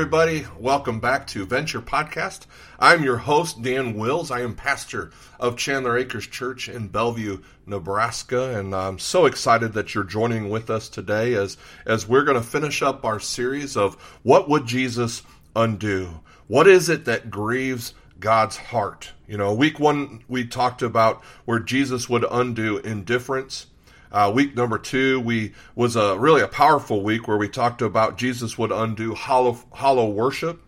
Everybody, welcome back to Venture Podcast. I'm your host, Dan Wills. I am pastor of Chandler Acres Church in Bellevue, Nebraska, and I'm so excited that you're joining with us today as, as we're going to finish up our series of What Would Jesus Undo? What is it that grieves God's heart? You know, week one, we talked about where Jesus would undo indifference. Uh, week number two, we was a really a powerful week where we talked about Jesus would undo hollow, hollow worship,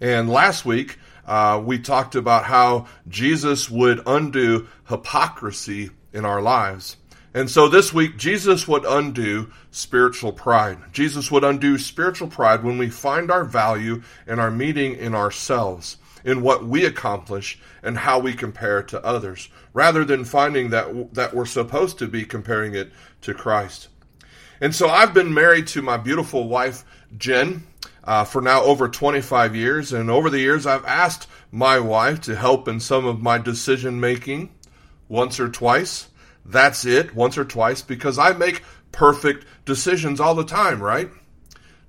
and last week uh, we talked about how Jesus would undo hypocrisy in our lives. And so this week, Jesus would undo spiritual pride. Jesus would undo spiritual pride when we find our value and our meaning in ourselves in what we accomplish and how we compare to others, rather than finding that that we're supposed to be comparing it to Christ. And so I've been married to my beautiful wife Jen uh, for now over 25 years, and over the years I've asked my wife to help in some of my decision making once or twice. That's it, once or twice, because I make perfect decisions all the time, right?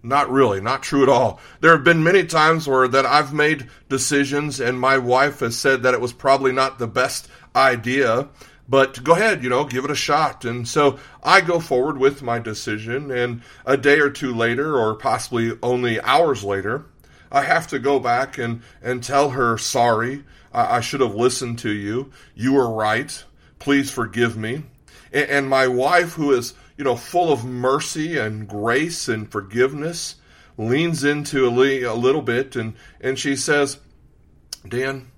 Not really, not true at all. There have been many times where that I've made decisions and my wife has said that it was probably not the best idea, but go ahead, you know, give it a shot. And so I go forward with my decision and a day or two later or possibly only hours later, I have to go back and, and tell her, sorry, I, I should have listened to you. You were right. Please forgive me. And, and my wife, who is you know, full of mercy and grace and forgiveness, leans into a, a little bit and, and she says, Dan,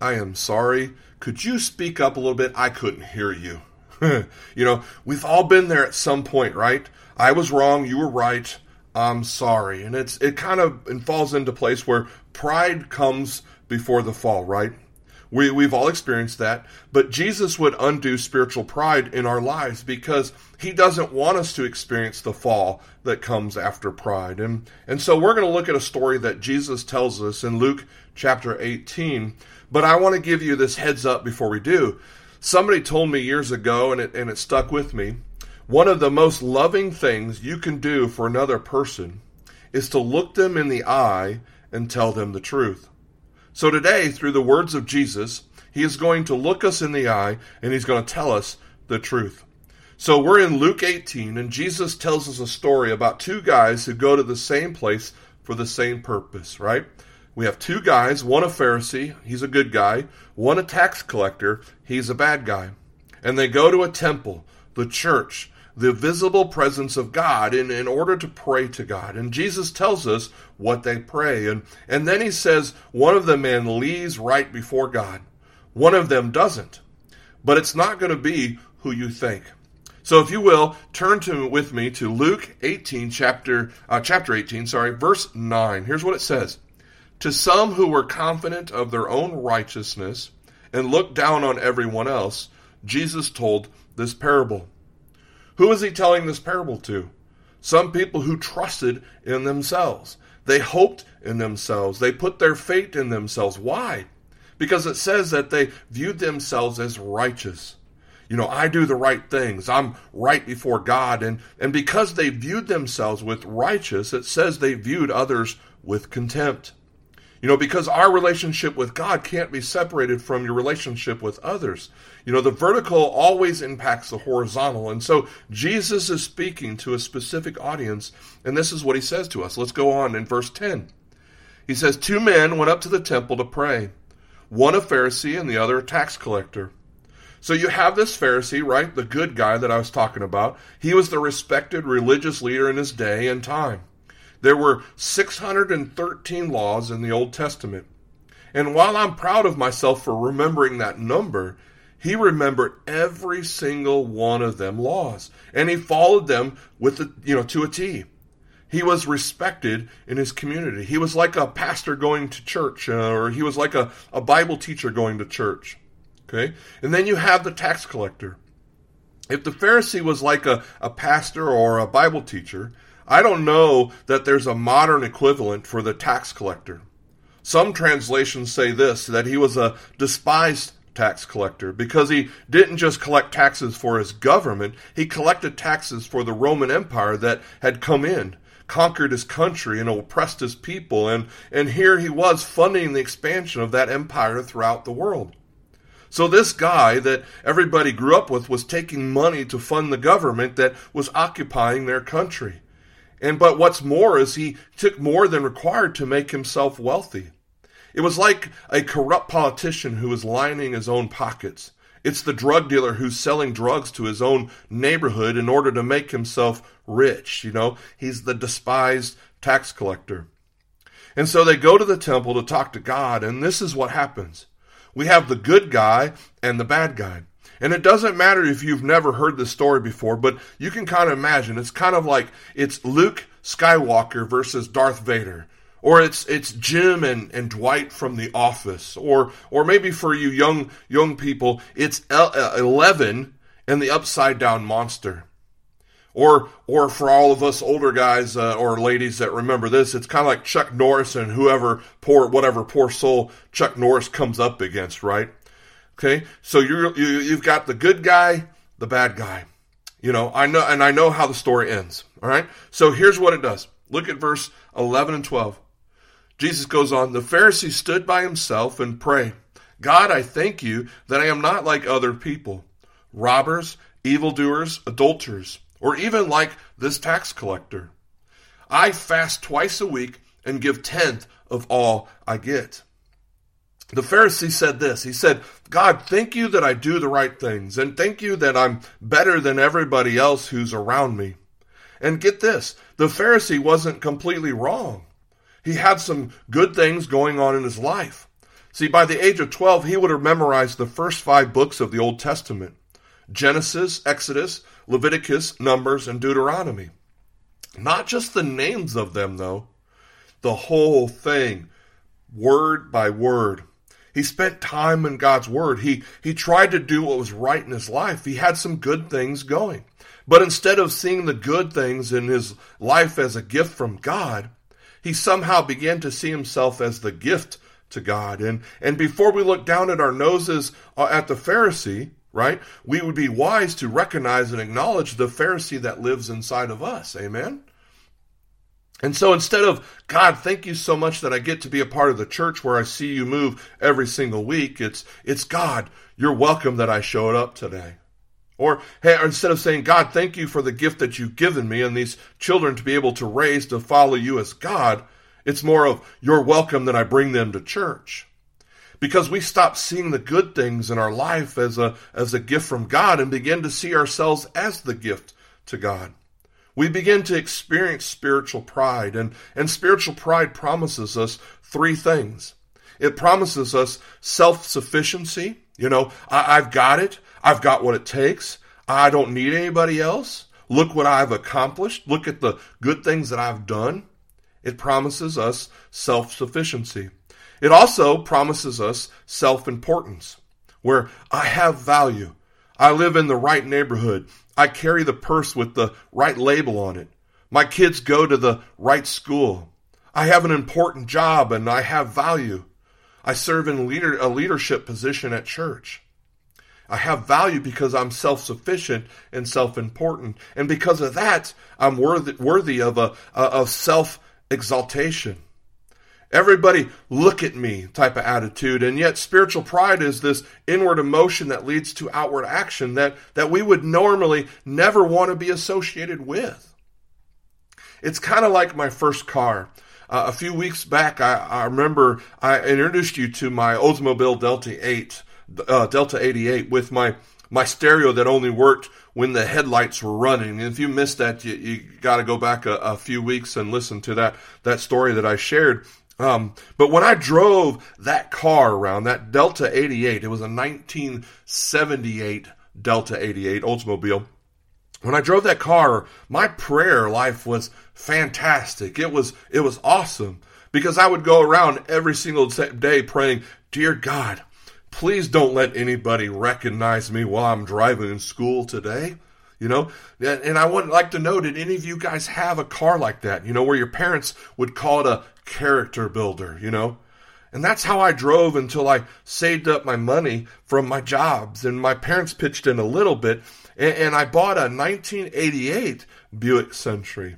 I am sorry. Could you speak up a little bit? I couldn't hear you. you know, we've all been there at some point, right? I was wrong, you were right. I'm sorry. And it's it kind of it falls into place where pride comes before the fall, right? We, we've all experienced that. But Jesus would undo spiritual pride in our lives because he doesn't want us to experience the fall that comes after pride. And, and so we're going to look at a story that Jesus tells us in Luke chapter 18. But I want to give you this heads up before we do. Somebody told me years ago, and it, and it stuck with me. One of the most loving things you can do for another person is to look them in the eye and tell them the truth. So today, through the words of Jesus, he is going to look us in the eye and he's going to tell us the truth. So we're in Luke 18, and Jesus tells us a story about two guys who go to the same place for the same purpose, right? We have two guys, one a Pharisee, he's a good guy, one a tax collector, he's a bad guy. And they go to a temple, the church, the visible presence of God in, in order to pray to God. And Jesus tells us what they pray. And, and then he says one of the men leaves right before God, one of them doesn't. But it's not going to be who you think. So if you will, turn to with me to Luke 18 chapter uh, chapter 18, sorry, verse 9. Here's what it says. To some who were confident of their own righteousness and looked down on everyone else, Jesus told this parable. Who is he telling this parable to? Some people who trusted in themselves. They hoped in themselves. They put their faith in themselves. Why? Because it says that they viewed themselves as righteous. You know, I do the right things. I'm right before God. And, and because they viewed themselves with righteous, it says they viewed others with contempt. You know, because our relationship with God can't be separated from your relationship with others. You know, the vertical always impacts the horizontal. And so Jesus is speaking to a specific audience, and this is what he says to us. Let's go on in verse 10. He says, Two men went up to the temple to pray, one a Pharisee and the other a tax collector. So you have this Pharisee, right? The good guy that I was talking about. He was the respected religious leader in his day and time. There were 613 laws in the Old Testament. And while I'm proud of myself for remembering that number, he remembered every single one of them laws and he followed them with the, you know to a T. He was respected in his community. He was like a pastor going to church, uh, or he was like a, a Bible teacher going to church. Okay? And then you have the tax collector. If the Pharisee was like a, a pastor or a Bible teacher, I don't know that there's a modern equivalent for the tax collector. Some translations say this that he was a despised tax collector because he didn't just collect taxes for his government, he collected taxes for the Roman Empire that had come in, conquered his country, and oppressed his people. And, and here he was funding the expansion of that empire throughout the world. So this guy that everybody grew up with was taking money to fund the government that was occupying their country. And but what's more is he took more than required to make himself wealthy. It was like a corrupt politician who was lining his own pockets. It's the drug dealer who's selling drugs to his own neighborhood in order to make himself rich. You know, he's the despised tax collector. And so they go to the temple to talk to God, and this is what happens. We have the good guy and the bad guy. And it doesn't matter if you've never heard this story before, but you can kind of imagine. It's kind of like it's Luke Skywalker versus Darth Vader. Or it's it's Jim and, and Dwight from The Office, or or maybe for you young young people, it's uh, Eleven and the Upside Down Monster or or for all of us older guys uh, or ladies that remember this, it's kind of like Chuck Norris and whoever poor whatever poor soul Chuck Norris comes up against, right? Okay, so you're you, you've got the good guy, the bad guy. You know, I know, and I know how the story ends. All right, so here's what it does. Look at verse 11 and 12. Jesus goes on, the Pharisee stood by himself and prayed, God, I thank you that I am not like other people, robbers, evildoers, adulterers or even like this tax collector. I fast twice a week and give tenth of all I get. The Pharisee said this. He said, God, thank you that I do the right things, and thank you that I'm better than everybody else who's around me. And get this the Pharisee wasn't completely wrong. He had some good things going on in his life. See, by the age of 12, he would have memorized the first five books of the Old Testament Genesis, Exodus, Leviticus, Numbers, and Deuteronomy. Not just the names of them, though, the whole thing, word by word. He spent time in God's Word. He, he tried to do what was right in his life. He had some good things going. But instead of seeing the good things in his life as a gift from God, he somehow began to see himself as the gift to God. And, and before we look down at our noses uh, at the Pharisee, right? We would be wise to recognize and acknowledge the Pharisee that lives inside of us. Amen? And so instead of, God, thank you so much that I get to be a part of the church where I see you move every single week, it's, it's God, you're welcome that I showed up today. Or, hey, or instead of saying, God, thank you for the gift that you've given me and these children to be able to raise to follow you as God, it's more of, you're welcome that I bring them to church because we stop seeing the good things in our life as a, as a gift from God and begin to see ourselves as the gift to God. We begin to experience spiritual pride, and, and spiritual pride promises us three things. It promises us self sufficiency. You know, I, I've got it, I've got what it takes, I don't need anybody else. Look what I've accomplished, look at the good things that I've done. It promises us self sufficiency. It also promises us self importance, where I have value. I live in the right neighborhood. I carry the purse with the right label on it. My kids go to the right school. I have an important job and I have value. I serve in leader, a leadership position at church. I have value because I'm self sufficient and self important. And because of that, I'm worthy, worthy of a, a self exaltation everybody look at me type of attitude. And yet spiritual pride is this inward emotion that leads to outward action that, that we would normally never want to be associated with. It's kind of like my first car. Uh, a few weeks back, I, I, remember I introduced you to my Oldsmobile Delta 8, uh, Delta 88 with my, my stereo that only worked when the headlights were running. And if you missed that, you, you got to go back a, a, few weeks and listen to that, that story that I shared. Um, but when I drove that car around, that Delta 88, it was a 1978 Delta 88 Oldsmobile. when I drove that car, my prayer life was fantastic. It was it was awesome because I would go around every single day praying, "Dear God, please don't let anybody recognize me while I'm driving in school today." You know, and I would like to know did any of you guys have a car like that, you know, where your parents would call it a character builder, you know? And that's how I drove until I saved up my money from my jobs. And my parents pitched in a little bit. And, I bought a 1988 Buick Century.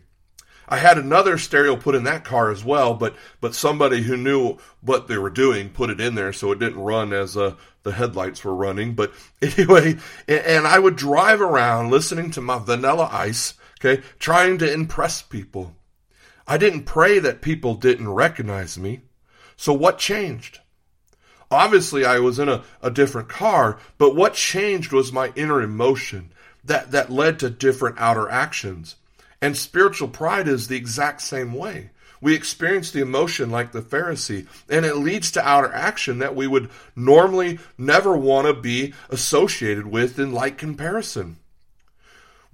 I had another stereo put in that car as well, but but somebody who knew what they were doing put it in there so it didn't run as uh, the headlights were running. But anyway, and, and I would drive around listening to my Vanilla Ice, okay, trying to impress people. I didn't pray that people didn't recognize me. So what changed? Obviously, I was in a, a different car, but what changed was my inner emotion that, that led to different outer actions. And spiritual pride is the exact same way. We experience the emotion like the Pharisee, and it leads to outer action that we would normally never want to be associated with in like comparison.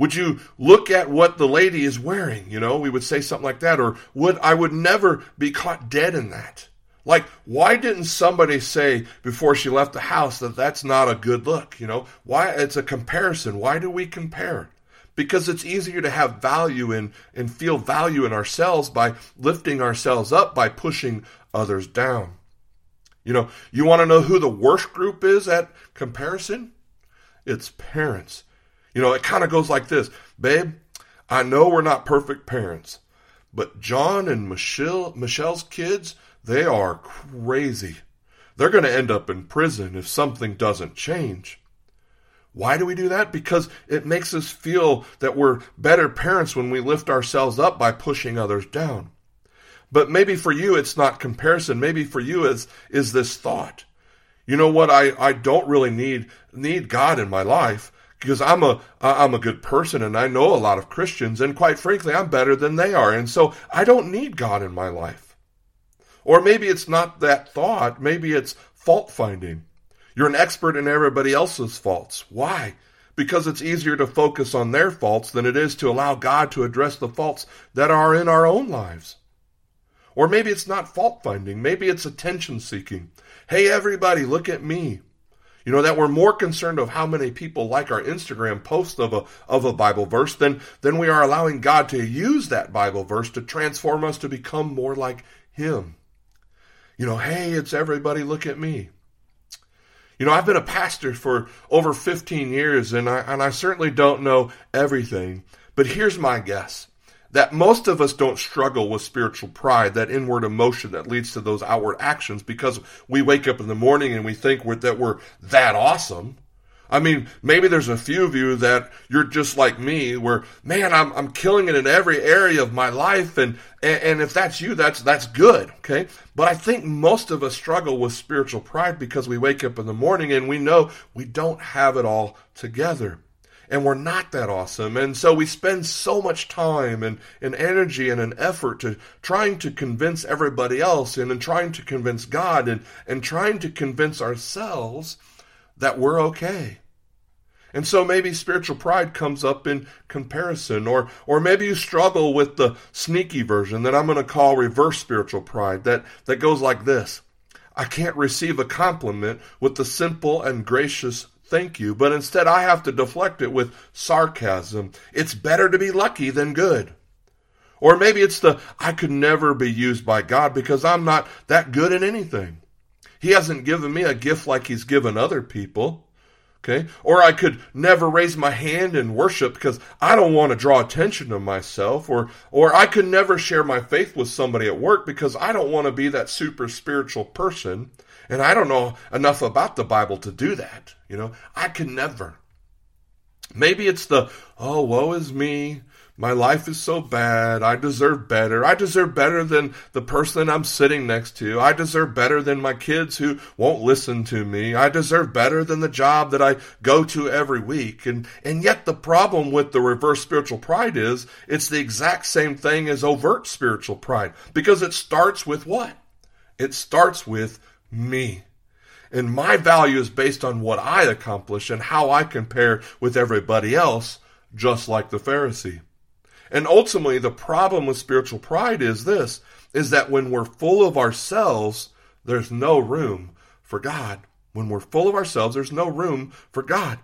Would you look at what the lady is wearing? You know, we would say something like that, or would I would never be caught dead in that. Like, why didn't somebody say before she left the house that that's not a good look? You know, why? It's a comparison. Why do we compare? Because it's easier to have value in and feel value in ourselves by lifting ourselves up by pushing others down. You know, you want to know who the worst group is at comparison? It's parents. You know, it kind of goes like this Babe, I know we're not perfect parents, but John and Michelle, Michelle's kids, they are crazy. They're going to end up in prison if something doesn't change. Why do we do that? Because it makes us feel that we're better parents when we lift ourselves up by pushing others down. But maybe for you it's not comparison. Maybe for you is is this thought. You know what? I, I don't really need need God in my life because I'm a I'm a good person and I know a lot of Christians and quite frankly I'm better than they are and so I don't need God in my life. Or maybe it's not that thought, maybe it's fault finding. You're an expert in everybody else's faults. Why? Because it's easier to focus on their faults than it is to allow God to address the faults that are in our own lives. Or maybe it's not fault finding, maybe it's attention seeking. Hey, everybody, look at me. You know, that we're more concerned of how many people like our Instagram post of a, of a Bible verse than, than we are allowing God to use that Bible verse to transform us to become more like Him. You know, hey, it's everybody, look at me. You know, I've been a pastor for over 15 years and I, and I certainly don't know everything, but here's my guess that most of us don't struggle with spiritual pride, that inward emotion that leads to those outward actions because we wake up in the morning and we think we're, that we're that awesome. I mean, maybe there's a few of you that you're just like me, where man, I'm I'm killing it in every area of my life, and and, and if that's you, that's that's good, okay. But I think most of us struggle with spiritual pride because we wake up in the morning and we know we don't have it all together and we're not that awesome. And so we spend so much time and, and energy and an effort to trying to convince everybody else and, and trying to convince God and, and trying to convince ourselves that we're okay. And so maybe spiritual pride comes up in comparison, or, or maybe you struggle with the sneaky version that I'm going to call reverse spiritual pride that, that goes like this. I can't receive a compliment with the simple and gracious thank you, but instead I have to deflect it with sarcasm. It's better to be lucky than good. Or maybe it's the I could never be used by God because I'm not that good at anything. He hasn't given me a gift like He's given other people. Okay? Or I could never raise my hand in worship because I don't want to draw attention to myself. Or, or I could never share my faith with somebody at work because I don't want to be that super spiritual person. And I don't know enough about the Bible to do that. You know, I can never. Maybe it's the, oh, woe is me. My life is so bad. I deserve better. I deserve better than the person I'm sitting next to. I deserve better than my kids who won't listen to me. I deserve better than the job that I go to every week. And, and yet the problem with the reverse spiritual pride is it's the exact same thing as overt spiritual pride because it starts with what? It starts with me. And my value is based on what I accomplish and how I compare with everybody else, just like the Pharisee. And ultimately, the problem with spiritual pride is this is that when we're full of ourselves, there's no room for God. When we're full of ourselves, there's no room for God.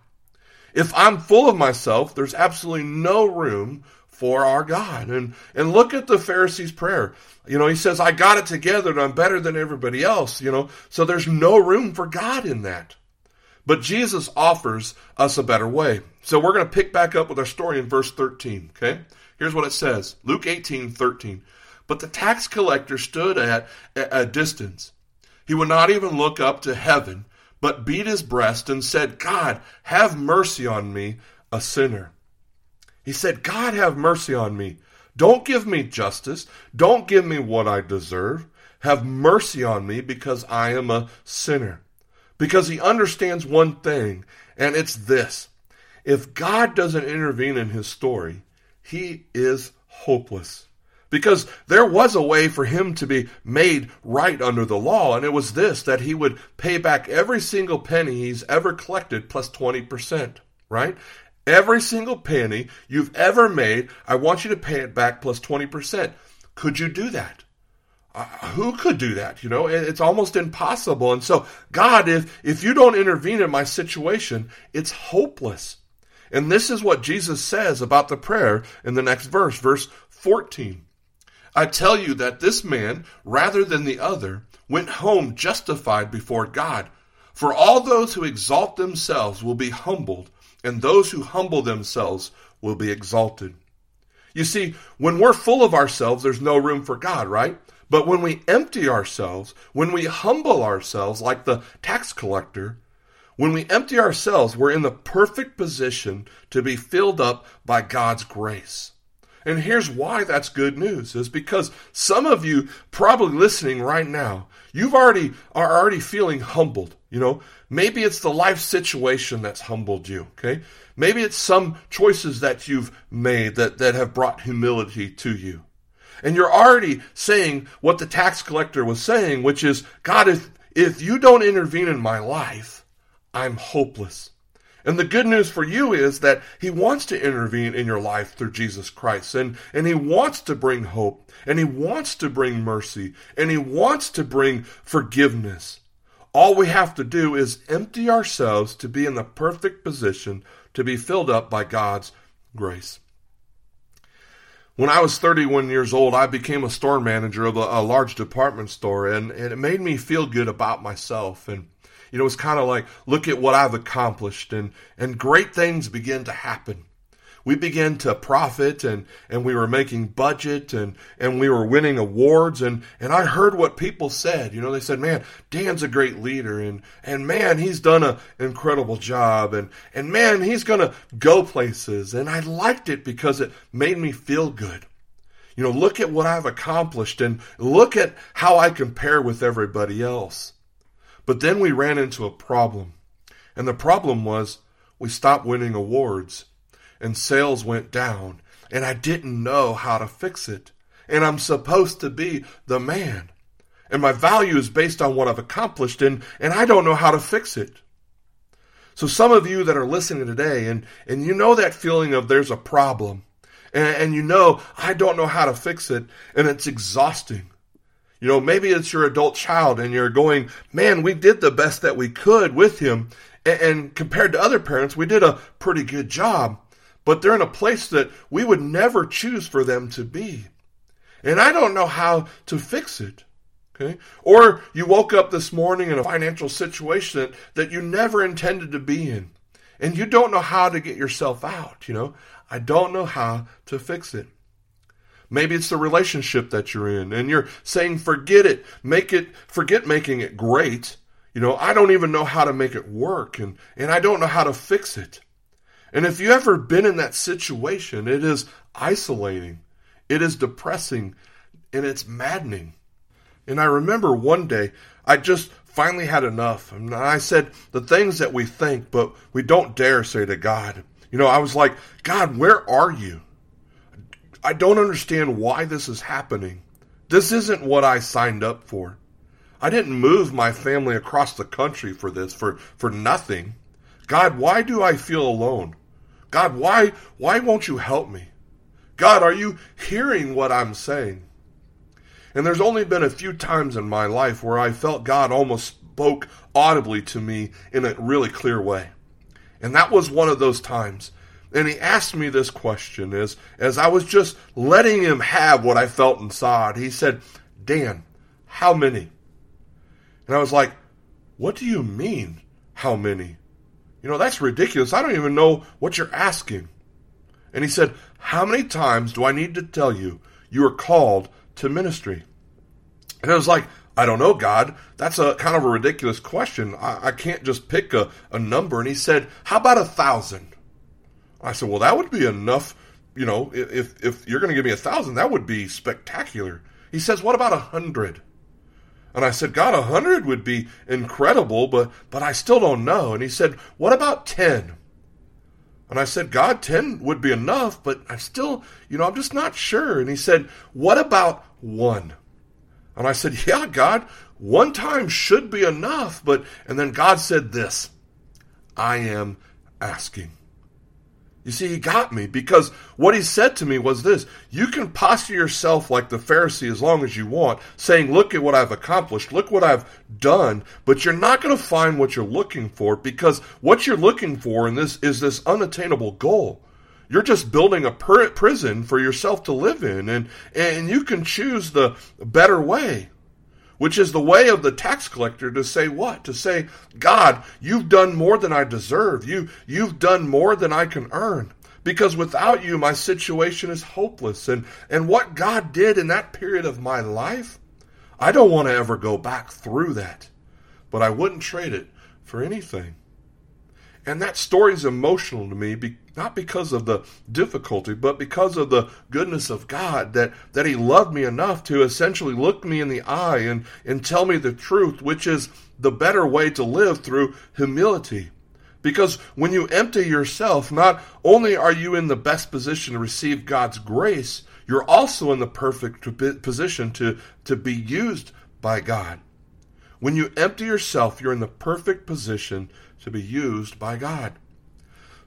If I'm full of myself, there's absolutely no room for our God. And and look at the Pharisee's prayer. You know, he says, I got it together and I'm better than everybody else, you know. So there's no room for God in that. But Jesus offers us a better way. So we're going to pick back up with our story in verse 13, okay? Here's what it says. Luke 18, 13. But the tax collector stood at a distance. He would not even look up to heaven, but beat his breast and said, God, have mercy on me, a sinner. He said, God, have mercy on me. Don't give me justice. Don't give me what I deserve. Have mercy on me because I am a sinner. Because he understands one thing, and it's this. If God doesn't intervene in his story, he is hopeless. Because there was a way for him to be made right under the law, and it was this that he would pay back every single penny he's ever collected plus 20%, right? Every single penny you've ever made, I want you to pay it back plus 20%. Could you do that? Uh, who could do that? You know, it's almost impossible. And so, God, if, if you don't intervene in my situation, it's hopeless. And this is what Jesus says about the prayer in the next verse, verse 14. I tell you that this man, rather than the other, went home justified before God. For all those who exalt themselves will be humbled, and those who humble themselves will be exalted. You see, when we're full of ourselves, there's no room for God, right? But when we empty ourselves, when we humble ourselves like the tax collector, when we empty ourselves, we're in the perfect position to be filled up by God's grace. And here's why that's good news is because some of you probably listening right now, you've already are already feeling humbled, you know? Maybe it's the life situation that's humbled you, okay? Maybe it's some choices that you've made that, that have brought humility to you. And you're already saying what the tax collector was saying, which is, God, if, if you don't intervene in my life, I'm hopeless. And the good news for you is that He wants to intervene in your life through Jesus Christ. And, and He wants to bring hope. And He wants to bring mercy. And He wants to bring forgiveness. All we have to do is empty ourselves to be in the perfect position to be filled up by God's grace. When I was 31 years old, I became a store manager of a, a large department store, and, and it made me feel good about myself. And you know, it's kind of like, look at what I've accomplished and, and great things begin to happen. We began to profit and, and we were making budget and, and we were winning awards and, and I heard what people said. You know, they said, man, Dan's a great leader and, and man, he's done an incredible job and, and man, he's going to go places. And I liked it because it made me feel good. You know, look at what I've accomplished and look at how I compare with everybody else. But then we ran into a problem. And the problem was we stopped winning awards and sales went down and I didn't know how to fix it. And I'm supposed to be the man. And my value is based on what I've accomplished and, and I don't know how to fix it. So some of you that are listening today and, and you know that feeling of there's a problem and, and you know I don't know how to fix it and it's exhausting. You know, maybe it's your adult child and you're going, man, we did the best that we could with him. And, and compared to other parents, we did a pretty good job. But they're in a place that we would never choose for them to be. And I don't know how to fix it. Okay? Or you woke up this morning in a financial situation that, that you never intended to be in. And you don't know how to get yourself out, you know. I don't know how to fix it. Maybe it's the relationship that you're in and you're saying, forget it, make it, forget making it great. You know, I don't even know how to make it work and, and I don't know how to fix it. And if you ever been in that situation, it is isolating, it is depressing, and it's maddening. And I remember one day I just finally had enough. And I said the things that we think, but we don't dare say to God. You know, I was like, God, where are you? I don't understand why this is happening. This isn't what I signed up for. I didn't move my family across the country for this, for, for nothing. God, why do I feel alone? God, why, why won't you help me? God, are you hearing what I'm saying? And there's only been a few times in my life where I felt God almost spoke audibly to me in a really clear way. And that was one of those times. And he asked me this question as, as I was just letting him have what I felt inside. He said, Dan, how many? And I was like, What do you mean, how many? You know, that's ridiculous. I don't even know what you're asking. And he said, How many times do I need to tell you you are called to ministry? And I was like, I don't know, God. That's a kind of a ridiculous question. I, I can't just pick a, a number. And he said, How about a thousand? I said, Well, that would be enough. You know, if, if you're going to give me a thousand, that would be spectacular. He says, What about a hundred? And I said, God, a hundred would be incredible, but but I still don't know. And he said, What about ten? And I said, God, ten would be enough, but I'm still, you know, I'm just not sure. And he said, What about one? And I said, Yeah, God, one time should be enough. But and then God said this I am asking. You see, he got me because what he said to me was this You can posture yourself like the Pharisee as long as you want, saying, Look at what I've accomplished, look what I've done, but you're not going to find what you're looking for because what you're looking for in this is this unattainable goal. You're just building a prison for yourself to live in, and, and you can choose the better way which is the way of the tax collector to say what? To say, God, you've done more than I deserve. You, you've done more than I can earn. Because without you, my situation is hopeless. And, and what God did in that period of my life, I don't want to ever go back through that. But I wouldn't trade it for anything. And that story is emotional to me, not because of the difficulty, but because of the goodness of God, that, that He loved me enough to essentially look me in the eye and, and tell me the truth, which is the better way to live through humility. Because when you empty yourself, not only are you in the best position to receive God's grace, you're also in the perfect position to, to be used by God. When you empty yourself, you're in the perfect position to be used by God.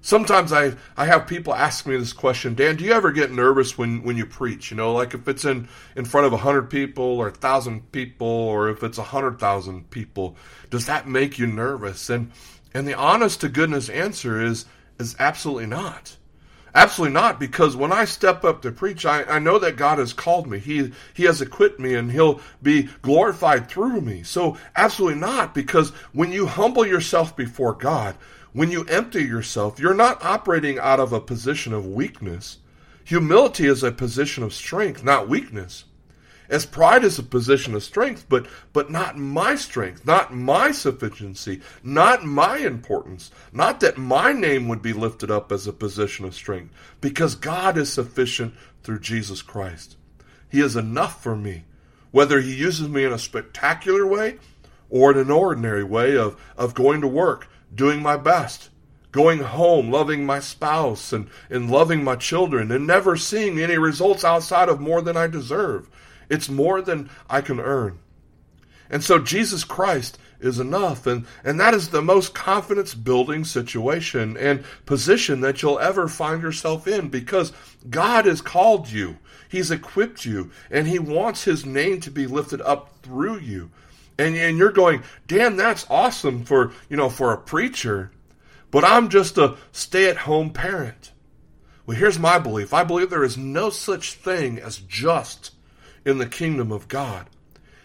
Sometimes I, I have people ask me this question, Dan, do you ever get nervous when, when you preach? You know, like if it's in, in front of a hundred people or a thousand people or if it's a hundred thousand people, does that make you nervous? And and the honest to goodness answer is is absolutely not. Absolutely not, because when I step up to preach, I, I know that God has called me. He He has equipped me and He'll be glorified through me. So absolutely not, because when you humble yourself before God, when you empty yourself, you're not operating out of a position of weakness. Humility is a position of strength, not weakness as pride is a position of strength, but but not my strength, not my sufficiency, not my importance, not that my name would be lifted up as a position of strength, because God is sufficient through Jesus Christ. He is enough for me, whether He uses me in a spectacular way or in an ordinary way of, of going to work, doing my best, going home, loving my spouse and, and loving my children, and never seeing any results outside of more than I deserve. It's more than I can earn. And so Jesus Christ is enough. And, and that is the most confidence building situation and position that you'll ever find yourself in because God has called you. He's equipped you and he wants his name to be lifted up through you. And, and you're going, Dan, that's awesome for, you know, for a preacher. But I'm just a stay at home parent. Well, here's my belief. I believe there is no such thing as just in the kingdom of God.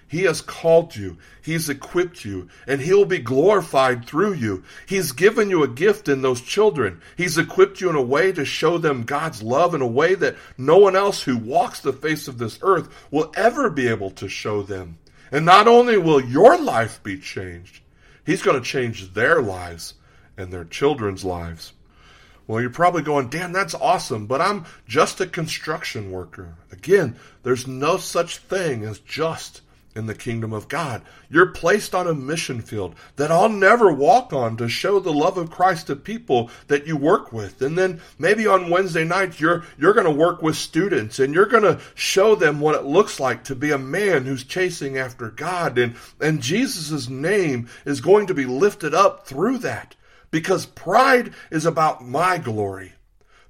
He has called you, He's equipped you, and He'll be glorified through you. He's given you a gift in those children. He's equipped you in a way to show them God's love in a way that no one else who walks the face of this earth will ever be able to show them. And not only will your life be changed, He's going to change their lives and their children's lives. Well, you're probably going, Dan, that's awesome, but I'm just a construction worker. Again, there's no such thing as just in the kingdom of God. You're placed on a mission field that I'll never walk on to show the love of Christ to people that you work with. And then maybe on Wednesday night you're you're going to work with students and you're going to show them what it looks like to be a man who's chasing after God and and Jesus' name is going to be lifted up through that because pride is about my glory.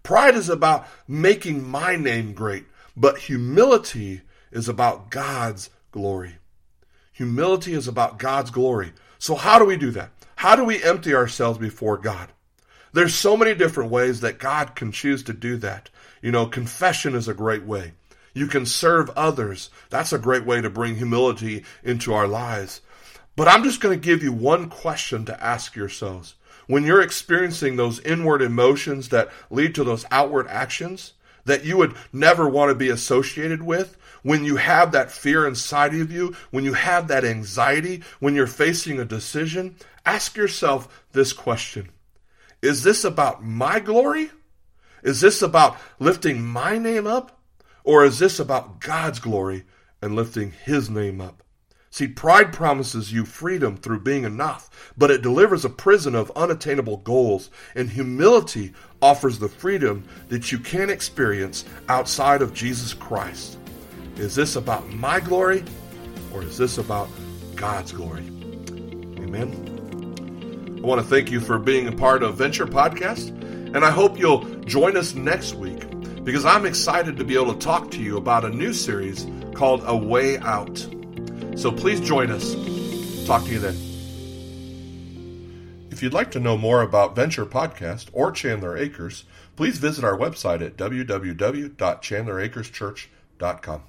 Pride is about making my name great, but humility is about God's glory. Humility is about God's glory. So how do we do that? How do we empty ourselves before God? There's so many different ways that God can choose to do that. You know, confession is a great way. You can serve others. That's a great way to bring humility into our lives. But I'm just going to give you one question to ask yourselves. When you're experiencing those inward emotions that lead to those outward actions that you would never want to be associated with, when you have that fear inside of you, when you have that anxiety, when you're facing a decision, ask yourself this question Is this about my glory? Is this about lifting my name up? Or is this about God's glory and lifting His name up? See, pride promises you freedom through being enough, but it delivers a prison of unattainable goals, and humility offers the freedom that you can't experience outside of Jesus Christ. Is this about my glory or is this about God's glory? Amen. I want to thank you for being a part of Venture Podcast, and I hope you'll join us next week because I'm excited to be able to talk to you about a new series called A Way Out. So please join us. Talk to you then. If you'd like to know more about Venture Podcast or Chandler Acres, please visit our website at www.chandleracreschurch.com.